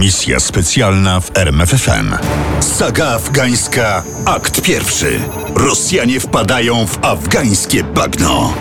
Misja specjalna w RMFFM. Saga afgańska, akt pierwszy. Rosjanie wpadają w afgańskie bagno.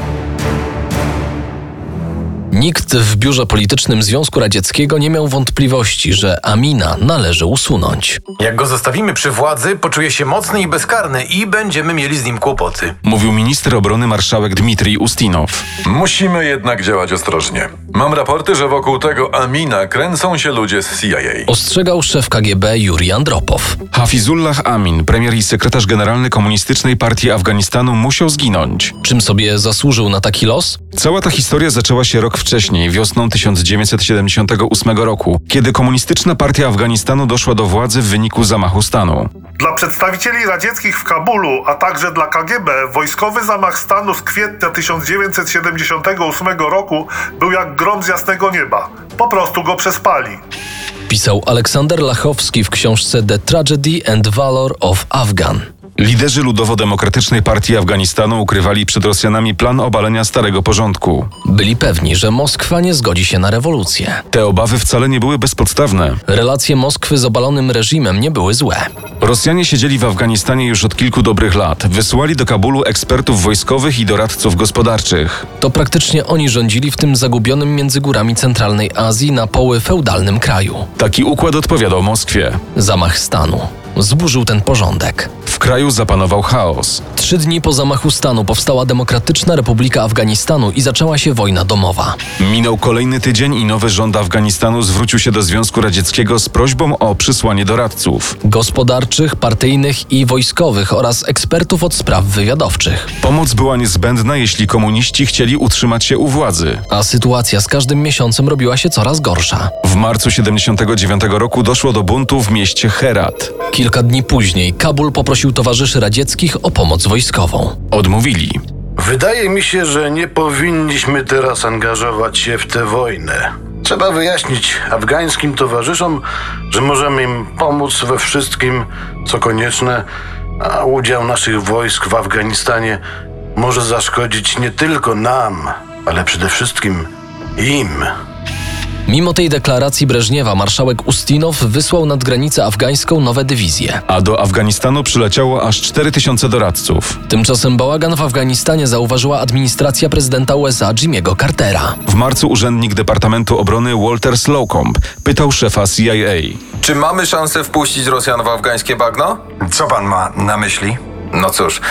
Nikt w biurze politycznym Związku Radzieckiego nie miał wątpliwości, że Amina należy usunąć. Jak go zostawimy przy władzy, poczuje się mocny i bezkarny i będziemy mieli z nim kłopoty. Mówił minister obrony marszałek Dmitrij Ustinow. Musimy jednak działać ostrożnie. Mam raporty, że wokół tego Amina kręcą się ludzie z CIA. Ostrzegał szef KGB Juri Andropow. Hafizullah Amin, premier i sekretarz generalny Komunistycznej Partii Afganistanu, musiał zginąć. Czym sobie zasłużył na taki los? Cała ta historia zaczęła się rok wcześniej, wiosną 1978 roku, kiedy Komunistyczna Partia Afganistanu doszła do władzy w wyniku zamachu stanu. Dla przedstawicieli radzieckich w Kabulu, a także dla KGB, wojskowy zamach stanu z kwietnia 1978 roku był jak grom z jasnego nieba. Po prostu go przespali. Pisał Aleksander Lachowski w książce The Tragedy and Valor of Afghan. Liderzy Ludowo-Demokratycznej Partii Afganistanu ukrywali przed Rosjanami plan obalenia starego porządku. Byli pewni, że Moskwa nie zgodzi się na rewolucję. Te obawy wcale nie były bezpodstawne. Relacje Moskwy z obalonym reżimem nie były złe. Rosjanie siedzieli w Afganistanie już od kilku dobrych lat. Wysyłali do Kabulu ekspertów wojskowych i doradców gospodarczych. To praktycznie oni rządzili w tym zagubionym między górami centralnej Azji na poły feudalnym kraju. Taki układ odpowiadał Moskwie. Zamach stanu zburzył ten porządek. W kraju zapanował chaos. Trzy dni po zamachu stanu powstała Demokratyczna Republika Afganistanu i zaczęła się wojna domowa. Minął kolejny tydzień i nowy rząd Afganistanu zwrócił się do Związku Radzieckiego z prośbą o przysłanie doradców. Gospodarczych, partyjnych i wojskowych oraz ekspertów od spraw wywiadowczych. Pomoc była niezbędna, jeśli komuniści chcieli utrzymać się u władzy. A sytuacja z każdym miesiącem robiła się coraz gorsza. W marcu 79 roku doszło do buntu w mieście Herat. Kilka dni później Kabul poprosił towarzyszy radzieckich o pomoc wojskową. Odmówili. Wydaje mi się, że nie powinniśmy teraz angażować się w tę wojnę. Trzeba wyjaśnić afgańskim towarzyszom, że możemy im pomóc we wszystkim, co konieczne, a udział naszych wojsk w Afganistanie może zaszkodzić nie tylko nam, ale przede wszystkim im. Mimo tej deklaracji Breżniewa marszałek Ustinow wysłał nad granicę afgańską nowe dywizje. A do Afganistanu przyleciało aż 4000 doradców. Tymczasem bałagan w Afganistanie zauważyła administracja prezydenta USA Jimmy'ego Cartera. W marcu urzędnik Departamentu Obrony Walter Slocumb pytał szefa CIA. Czy mamy szansę wpuścić Rosjan w afgańskie bagno? Co pan ma na myśli? No cóż,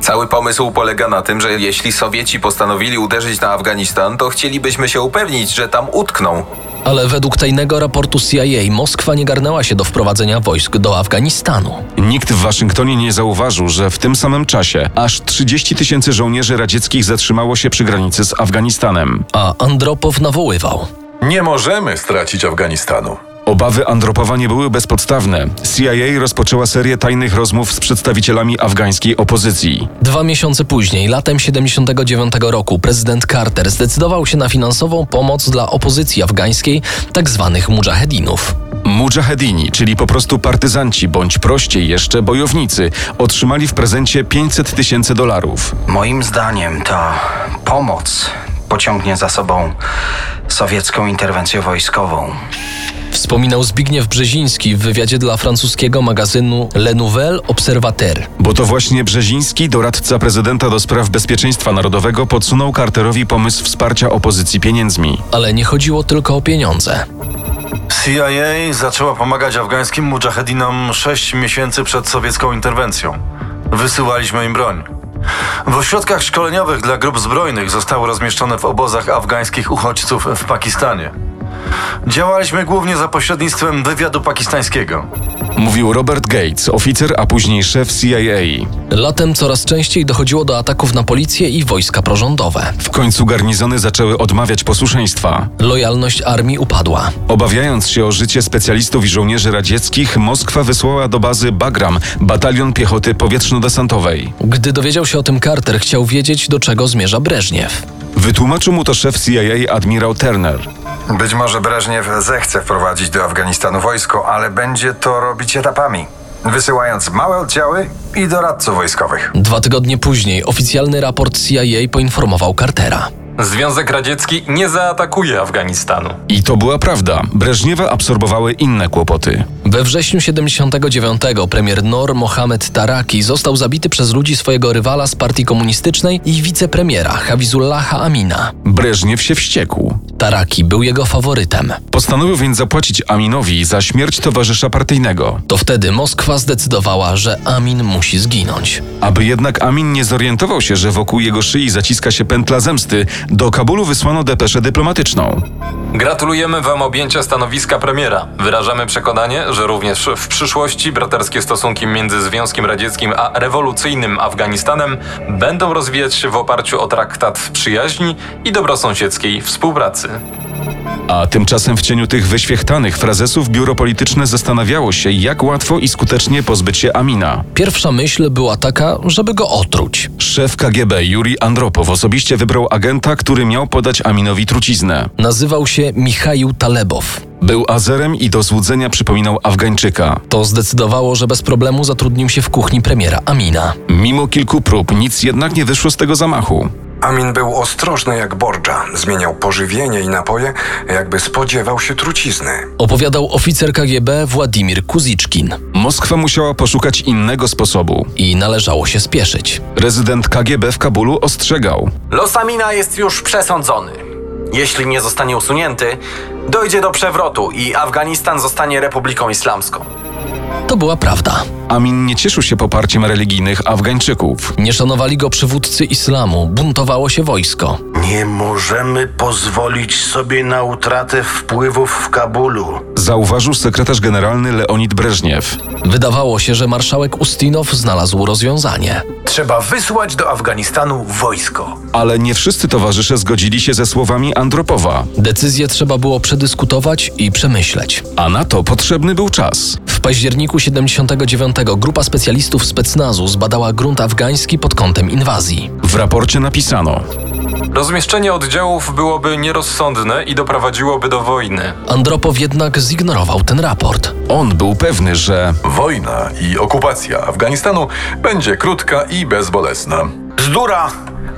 cały pomysł polega na tym, że jeśli Sowieci postanowili uderzyć na Afganistan, to chcielibyśmy się upewnić, że tam utkną. Ale według tajnego raportu CIA Moskwa nie garnęła się do wprowadzenia wojsk do Afganistanu. Nikt w Waszyngtonie nie zauważył, że w tym samym czasie aż 30 tysięcy żołnierzy radzieckich zatrzymało się przy granicy z Afganistanem. A Andropow nawoływał. Nie możemy stracić Afganistanu. Obawy Andropowa nie były bezpodstawne. CIA rozpoczęła serię tajnych rozmów z przedstawicielami afgańskiej opozycji. Dwa miesiące później, latem 79 roku, prezydent Carter zdecydował się na finansową pomoc dla opozycji afgańskiej, tzw. Tak mujahedinów. Mujahedini, czyli po prostu partyzanci, bądź prościej jeszcze bojownicy, otrzymali w prezencie 500 tysięcy dolarów. Moim zdaniem ta pomoc pociągnie za sobą sowiecką interwencję wojskową. Wspominał Zbigniew Brzeziński w wywiadzie dla francuskiego magazynu Le Nouvel Observateur. Bo to właśnie Brzeziński, doradca prezydenta do spraw bezpieczeństwa narodowego, podsunął Carterowi pomysł wsparcia opozycji pieniędzmi. Ale nie chodziło tylko o pieniądze. CIA zaczęła pomagać afgańskim mujahedinom 6 miesięcy przed sowiecką interwencją. Wysyłaliśmy im broń. W ośrodkach szkoleniowych dla grup zbrojnych zostały rozmieszczone w obozach afgańskich uchodźców w Pakistanie. Działaliśmy głównie za pośrednictwem wywiadu pakistańskiego. Mówił Robert Gates, oficer, a później szef CIA. Latem coraz częściej dochodziło do ataków na policję i wojska prorządowe. W końcu garnizony zaczęły odmawiać posłuszeństwa. Lojalność armii upadła. Obawiając się o życie specjalistów i żołnierzy radzieckich, Moskwa wysłała do bazy Bagram batalion piechoty powietrzno-desantowej. Gdy dowiedział się o tym Carter, chciał wiedzieć, do czego zmierza Breżniew. Wytłumaczył mu to szef CIA admirał Turner. Być może Breżniew zechce wprowadzić do Afganistanu wojsko, ale będzie to robić etapami. Wysyłając małe oddziały i doradców wojskowych. Dwa tygodnie później oficjalny raport CIA poinformował Cartera. Związek Radziecki nie zaatakuje Afganistanu. I to była prawda. Breżniewa absorbowały inne kłopoty. We wrześniu 79 premier Nor Mohamed Taraki został zabity przez ludzi swojego rywala z partii komunistycznej i wicepremiera Hawizullaha Amina. Breżniew się wściekł. Taraki był jego faworytem. Postanowił więc zapłacić Aminowi za śmierć towarzysza partyjnego. To wtedy Moskwa zdecydowała, że Amin musi zginąć. Aby jednak Amin nie zorientował się, że wokół jego szyi zaciska się pętla zemsty, do Kabulu wysłano depeszę dyplomatyczną. Gratulujemy Wam objęcia stanowiska premiera. Wyrażamy przekonanie, że również w przyszłości braterskie stosunki między Związkiem Radzieckim a rewolucyjnym Afganistanem będą rozwijać się w oparciu o traktat przyjaźni i dobrosąsiedzkiej współpracy. A tymczasem w cieniu tych wyświechtanych frazesów biuro polityczne zastanawiało się, jak łatwo i skutecznie pozbyć się Amina. Pierwsza myśl była taka, żeby go otruć. Szef KGB Juri Andropow osobiście wybrał agenta, który miał podać Aminowi truciznę. Nazywał się Michaił Talebow. Był Azerem i do złudzenia przypominał Afgańczyka. To zdecydowało, że bez problemu zatrudnił się w kuchni premiera Amina. Mimo kilku prób nic jednak nie wyszło z tego zamachu. Amin był ostrożny jak Borgia. Zmieniał pożywienie i napoje, jakby spodziewał się trucizny. Opowiadał oficer KGB Władimir Kuziczkin. Moskwa musiała poszukać innego sposobu. I należało się spieszyć. Rezydent KGB w Kabulu ostrzegał. Los Amina jest już przesądzony. Jeśli nie zostanie usunięty, dojdzie do przewrotu i Afganistan zostanie republiką islamską. To była prawda. Amin nie cieszył się poparciem religijnych Afgańczyków. Nie szanowali go przywódcy islamu, buntowało się wojsko. Nie możemy pozwolić sobie na utratę wpływów w Kabulu. Zauważył sekretarz generalny Leonid Breżniew. Wydawało się, że marszałek Ustinow znalazł rozwiązanie. Trzeba wysłać do Afganistanu wojsko. Ale nie wszyscy towarzysze zgodzili się ze słowami Andropowa. Decyzję trzeba było przedyskutować i przemyśleć. A na to potrzebny był czas. W październiku 79 grupa specjalistów specnazu zbadała grunt afgański pod kątem inwazji. W raporcie napisano: Rozmieszczenie oddziałów byłoby nierozsądne i doprowadziłoby do wojny. Andropow jednak zignorował ten raport. On był pewny, że Wojna i okupacja Afganistanu będzie krótka i bezbolesna. Bzdura!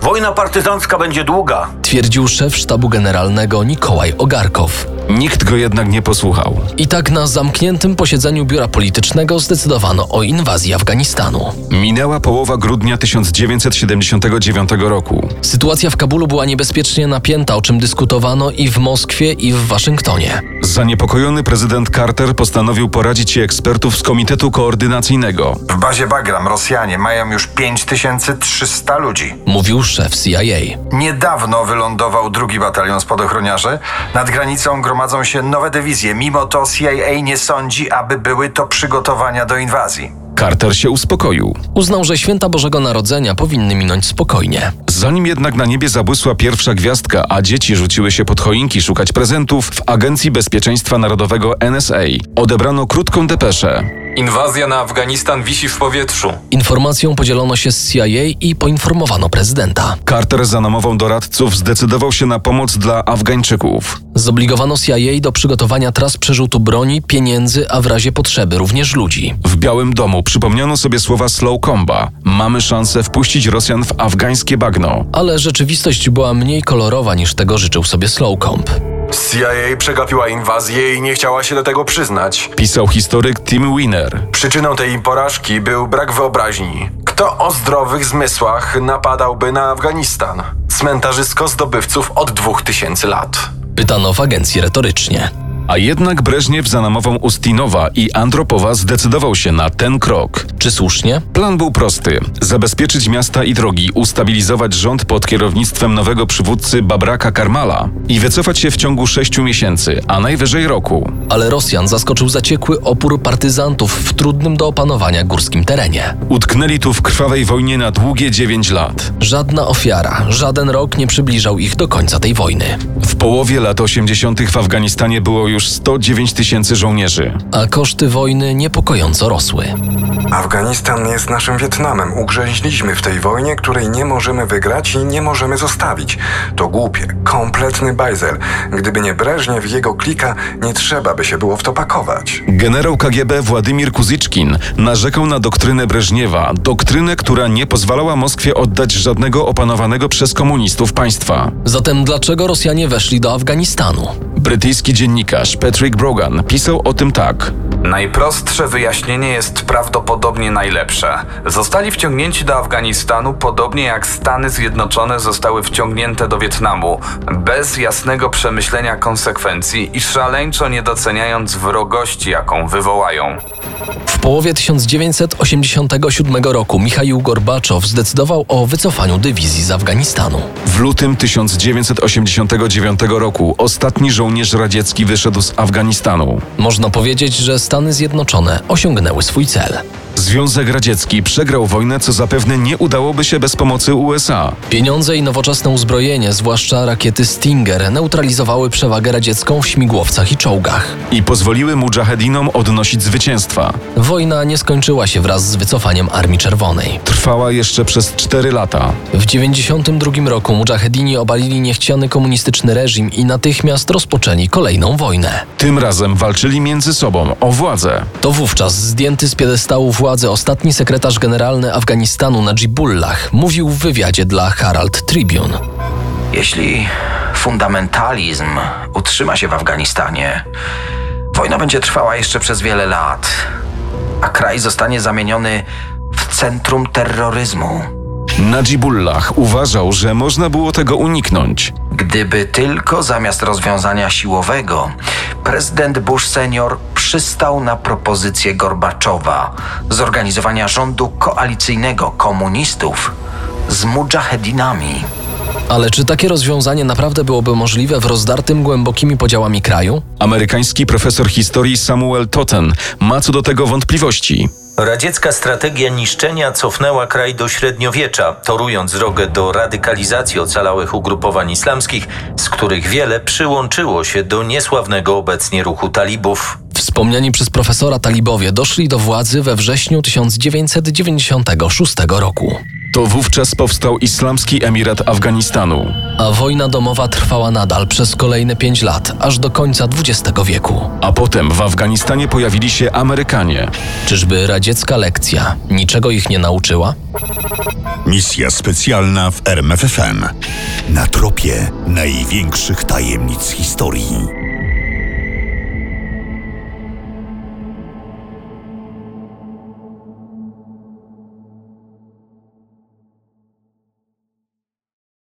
Wojna partyzancka będzie długa. Twierdził szef sztabu generalnego Nikołaj Ogarkow. nikt go jednak nie posłuchał. I tak na zamkniętym posiedzeniu biura politycznego zdecydowano o inwazji Afganistanu. Minęła połowa grudnia 1979 roku. Sytuacja w Kabulu była niebezpiecznie napięta, o czym dyskutowano i w Moskwie, i w Waszyngtonie. Zaniepokojony prezydent Carter postanowił poradzić się ekspertów z Komitetu Koordynacyjnego. W bazie Bagram Rosjanie mają już 5300 ludzi. Mówił szef CIA. Niedawno wylądował drugi batalion spadochroniarzy. Nad granicą gromadzą się nowe dywizje. Mimo to CIA nie sądzi, aby były to przygotowania do inwazji. Carter się uspokoił. Uznał, że święta Bożego Narodzenia powinny minąć spokojnie. Zanim jednak na niebie zabłysła pierwsza gwiazdka, a dzieci rzuciły się pod choinki szukać prezentów, w Agencji Bezpieczeństwa Narodowego NSA odebrano krótką depeszę. Inwazja na Afganistan wisi w powietrzu. Informacją podzielono się z CIA i poinformowano prezydenta. Carter za namową doradców zdecydował się na pomoc dla Afgańczyków. Zobligowano CIA do przygotowania tras przerzutu broni, pieniędzy, a w razie potrzeby również ludzi. W Białym Domu przypomniano sobie słowa Slowcomba. Mamy szansę wpuścić Rosjan w afgańskie bagno. Ale rzeczywistość była mniej kolorowa niż tego życzył sobie Slowcomb. CIA przegapiła inwazję i nie chciała się do tego przyznać. Pisał historyk Tim Wiener. Przyczyną tej porażki był brak wyobraźni. Kto o zdrowych zmysłach napadałby na Afganistan? Cmentarzysko zdobywców od 2000 lat. Pytano w agencji retorycznie. A jednak Breżniew za namową Ustinowa i Andropowa zdecydował się na ten krok. Czy słusznie? Plan był prosty: zabezpieczyć miasta i drogi, ustabilizować rząd pod kierownictwem nowego przywódcy Babraka Karmala i wycofać się w ciągu sześciu miesięcy, a najwyżej roku. Ale Rosjan zaskoczył zaciekły opór partyzantów w trudnym do opanowania górskim terenie. Utknęli tu w krwawej wojnie na długie dziewięć lat. Żadna ofiara, żaden rok nie przybliżał ich do końca tej wojny. W połowie lat 80. w Afganistanie było już 109 tysięcy żołnierzy. A koszty wojny niepokojąco rosły. Afganistan jest naszym Wietnamem. Ugrzęźliśmy w tej wojnie, której nie możemy wygrać i nie możemy zostawić. To głupie, kompletny bajzel. Gdyby nie Breżniew i jego klika, nie trzeba by się było w to pakować. Generał KGB Władimir Kuzyczkin narzekał na doktrynę Breżniewa, doktrynę, która nie pozwalała Moskwie oddać żadnego opanowanego przez komunistów państwa. Zatem dlaczego Rosjanie weszli do Afganistanu? Brytyjski dziennikarz Patrick Brogan pisał o tym tak. Najprostsze wyjaśnienie jest prawdopodobnie najlepsze. Zostali wciągnięci do Afganistanu podobnie jak Stany Zjednoczone zostały wciągnięte do Wietnamu, bez jasnego przemyślenia konsekwencji i szaleńczo nie doceniając wrogości, jaką wywołają. W połowie 1987 roku Michaił Gorbaczow zdecydował o wycofaniu dywizji z Afganistanu. W lutym 1989 roku ostatni żołnierz radziecki wyszedł z Afganistanu. Można powiedzieć, że Stany Zjednoczone osiągnęły swój cel. Związek Radziecki przegrał wojnę, co zapewne nie udałoby się bez pomocy USA. Pieniądze i nowoczesne uzbrojenie, zwłaszcza rakiety Stinger, neutralizowały przewagę radziecką w śmigłowcach i czołgach. I pozwoliły mujahedinom odnosić zwycięstwa. Wojna nie skończyła się wraz z wycofaniem Armii Czerwonej. Trwała jeszcze przez 4 lata. W 1992 roku mujahedini obalili niechciany komunistyczny reżim i natychmiast rozpoczęli kolejną wojnę. Tym razem walczyli między sobą o władzę. To wówczas zdjęty z piedestału władzy ostatni sekretarz generalny Afganistanu Najibullah mówił w wywiadzie dla Herald Tribune. Jeśli fundamentalizm utrzyma się w Afganistanie, wojna będzie trwała jeszcze przez wiele lat, a kraj zostanie zamieniony w centrum terroryzmu. Najibullah uważał, że można było tego uniknąć. Gdyby tylko zamiast rozwiązania siłowego prezydent Bush senior przystał na propozycję Gorbaczowa zorganizowania rządu koalicyjnego komunistów z mujahedinami. Ale czy takie rozwiązanie naprawdę byłoby możliwe w rozdartym głębokimi podziałami kraju? Amerykański profesor historii Samuel Totten ma co do tego wątpliwości. Radziecka strategia niszczenia cofnęła kraj do średniowiecza, torując drogę do radykalizacji ocalałych ugrupowań islamskich, z których wiele przyłączyło się do niesławnego obecnie ruchu talibów. Wspomniani przez profesora talibowie doszli do władzy we wrześniu 1996 roku. To wówczas powstał Islamski Emirat Afganistanu. A wojna domowa trwała nadal przez kolejne pięć lat, aż do końca XX wieku. A potem w Afganistanie pojawili się Amerykanie. Czyżby radziecka lekcja niczego ich nie nauczyła? Misja specjalna w RMFFM. Na tropie największych tajemnic historii.